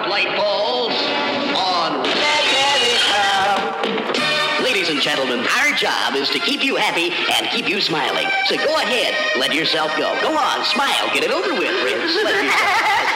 spotlight falls on Ladies and gentlemen, our job is to keep you happy and keep you smiling. So go ahead, let yourself go. Go on, smile, get it over with, Prince.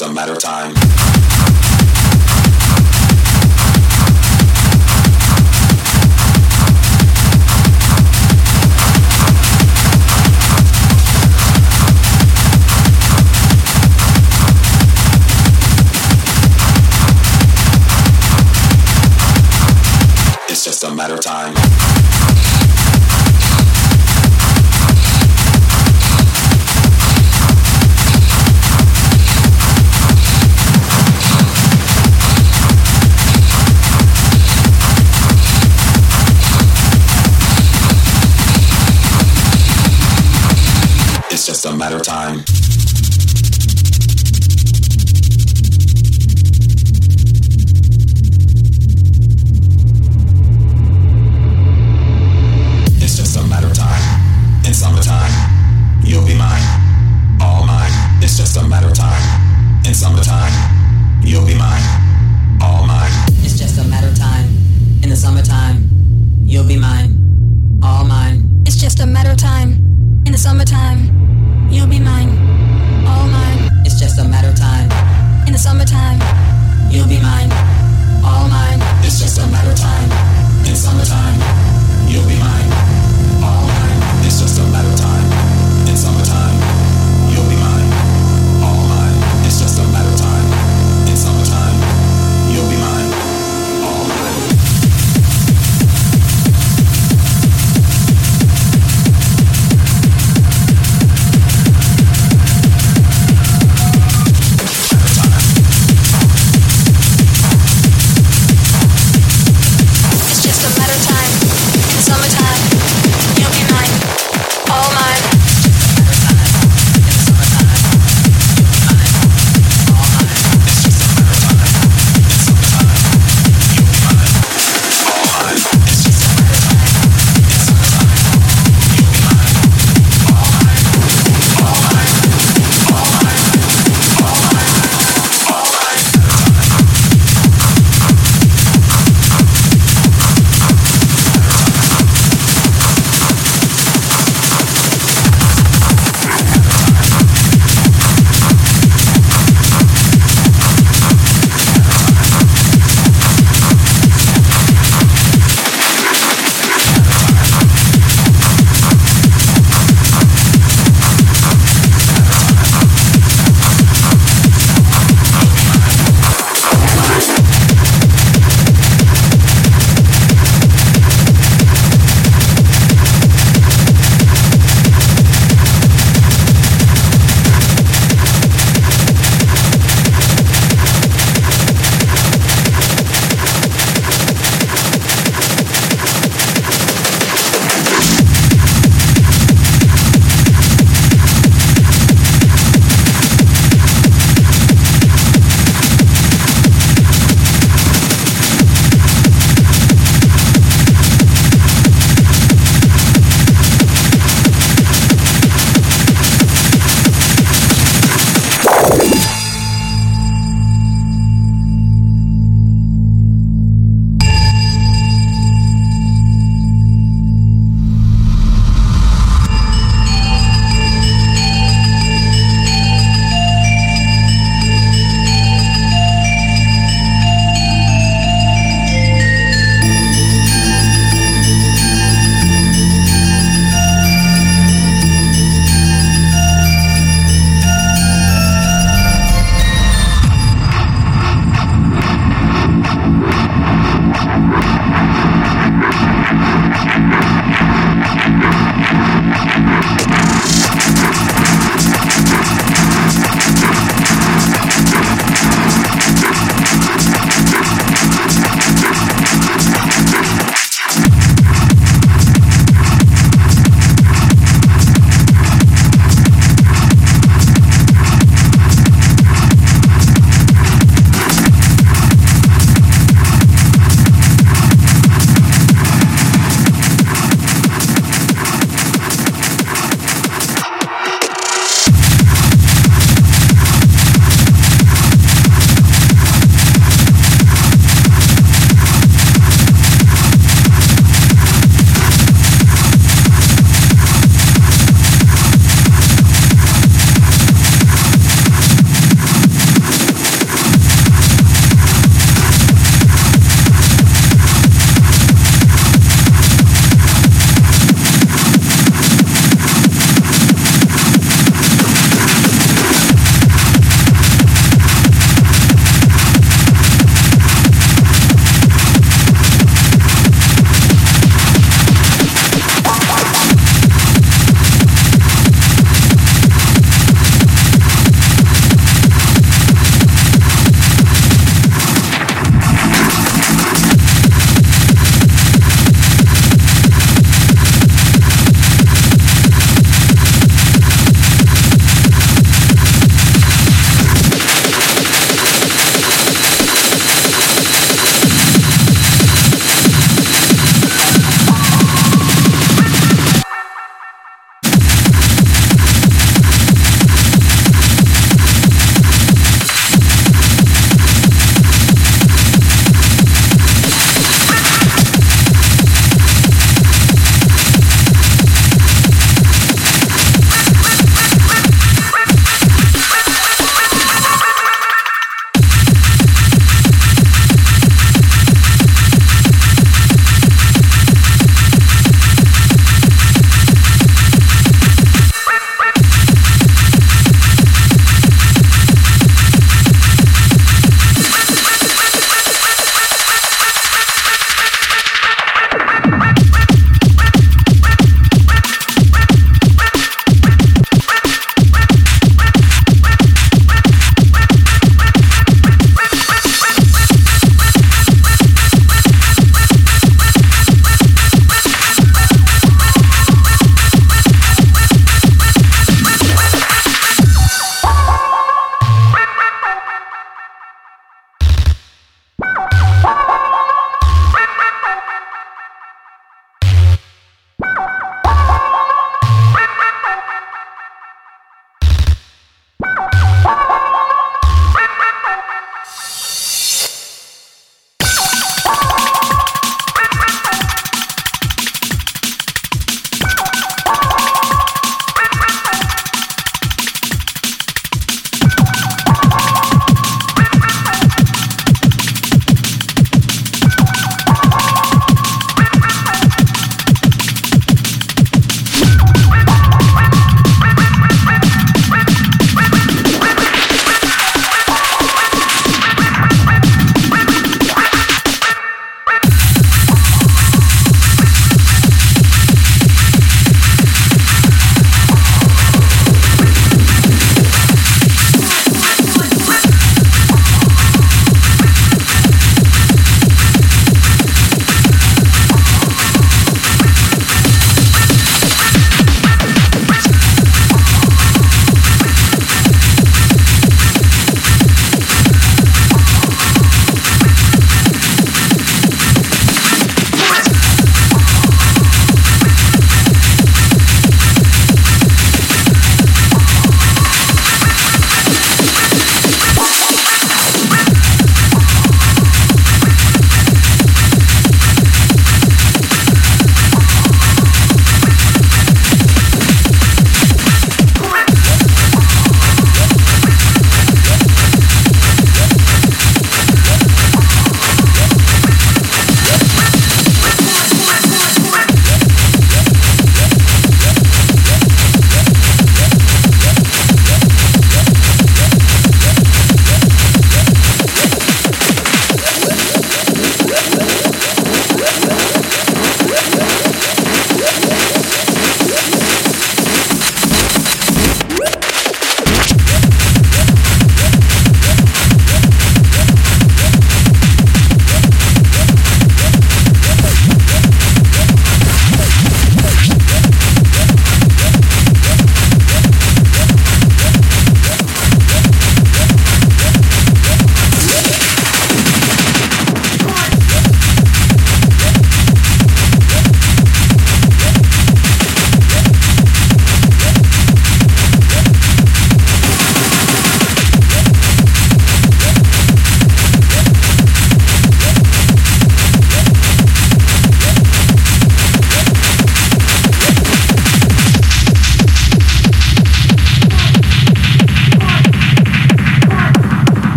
just a matter of time. It's just a matter of time.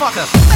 motherfucker.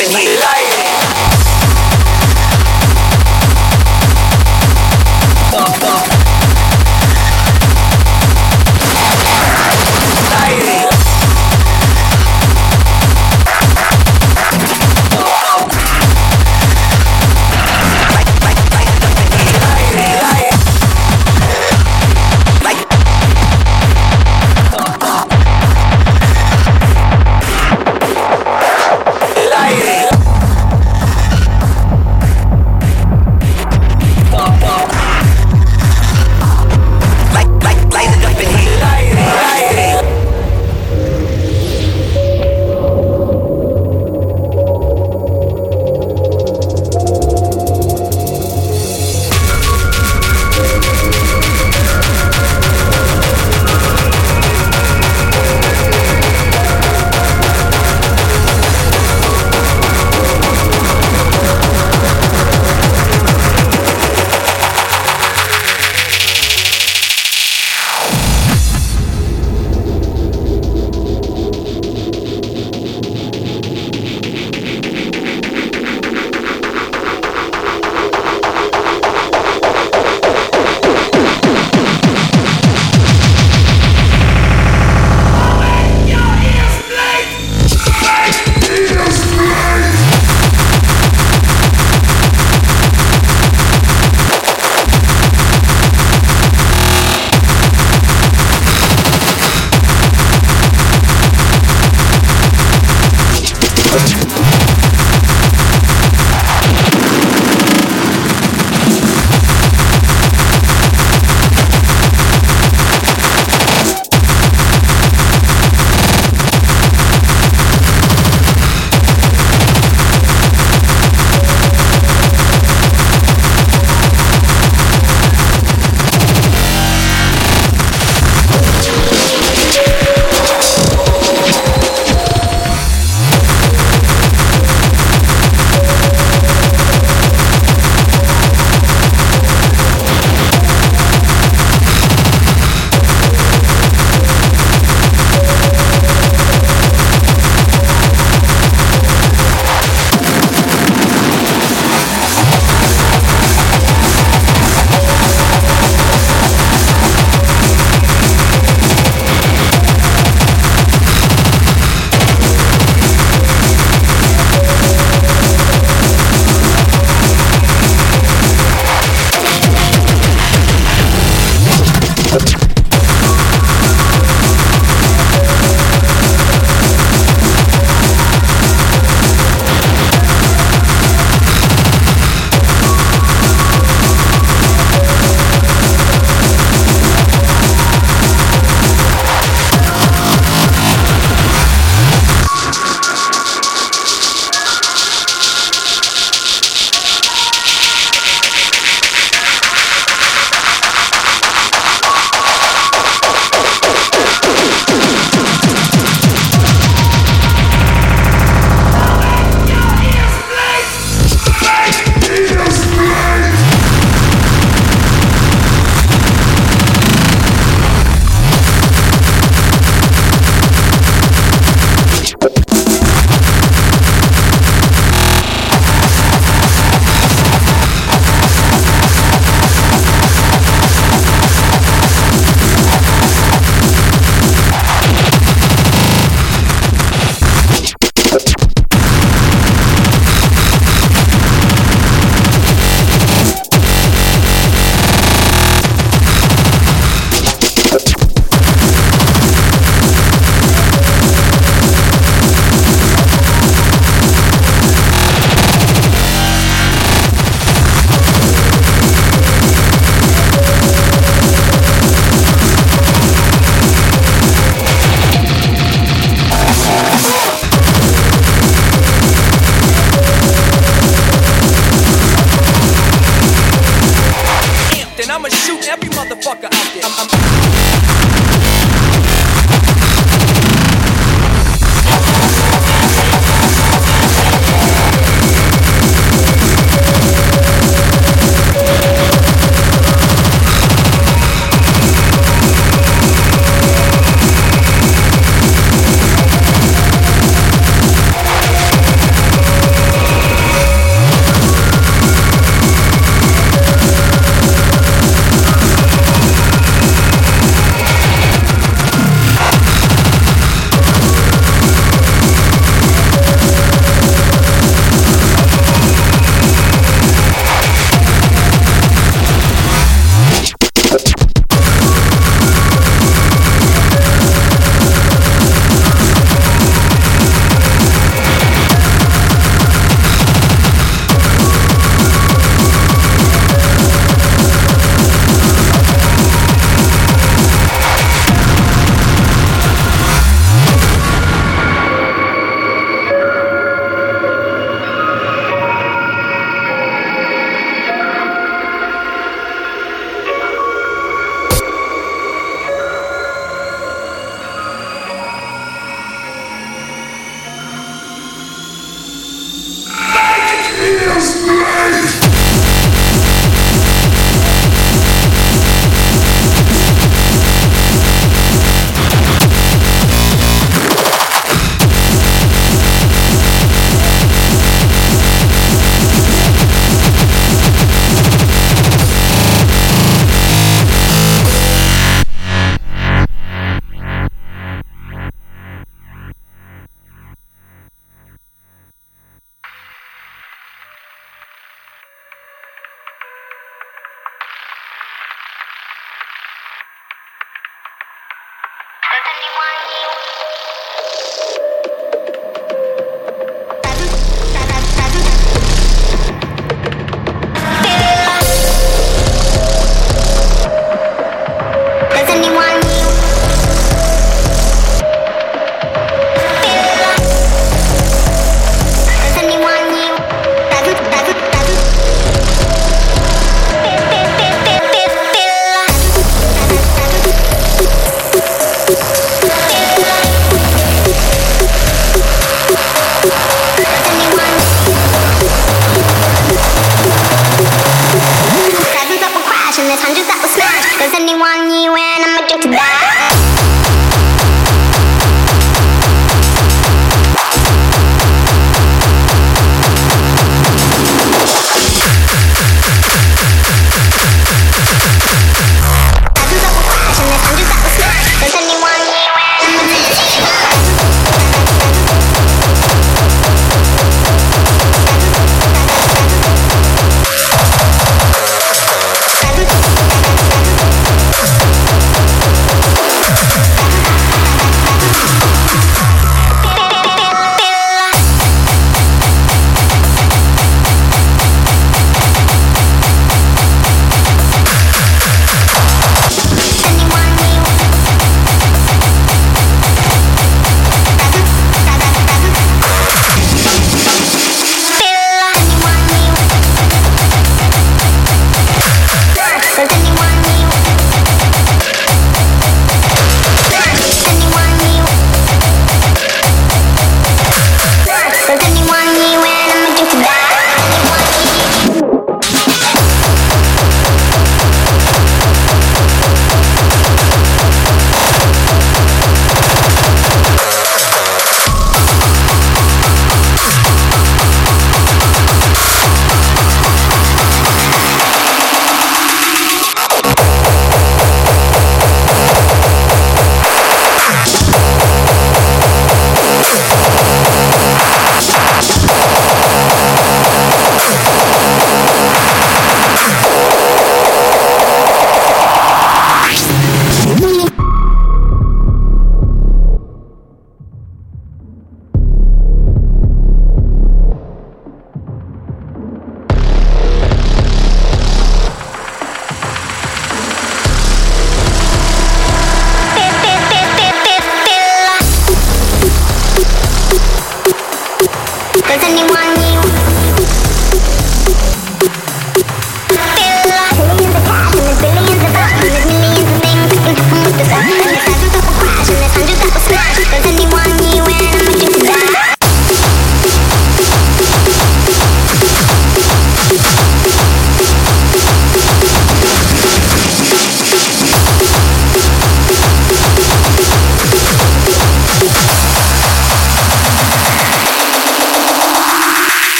In here.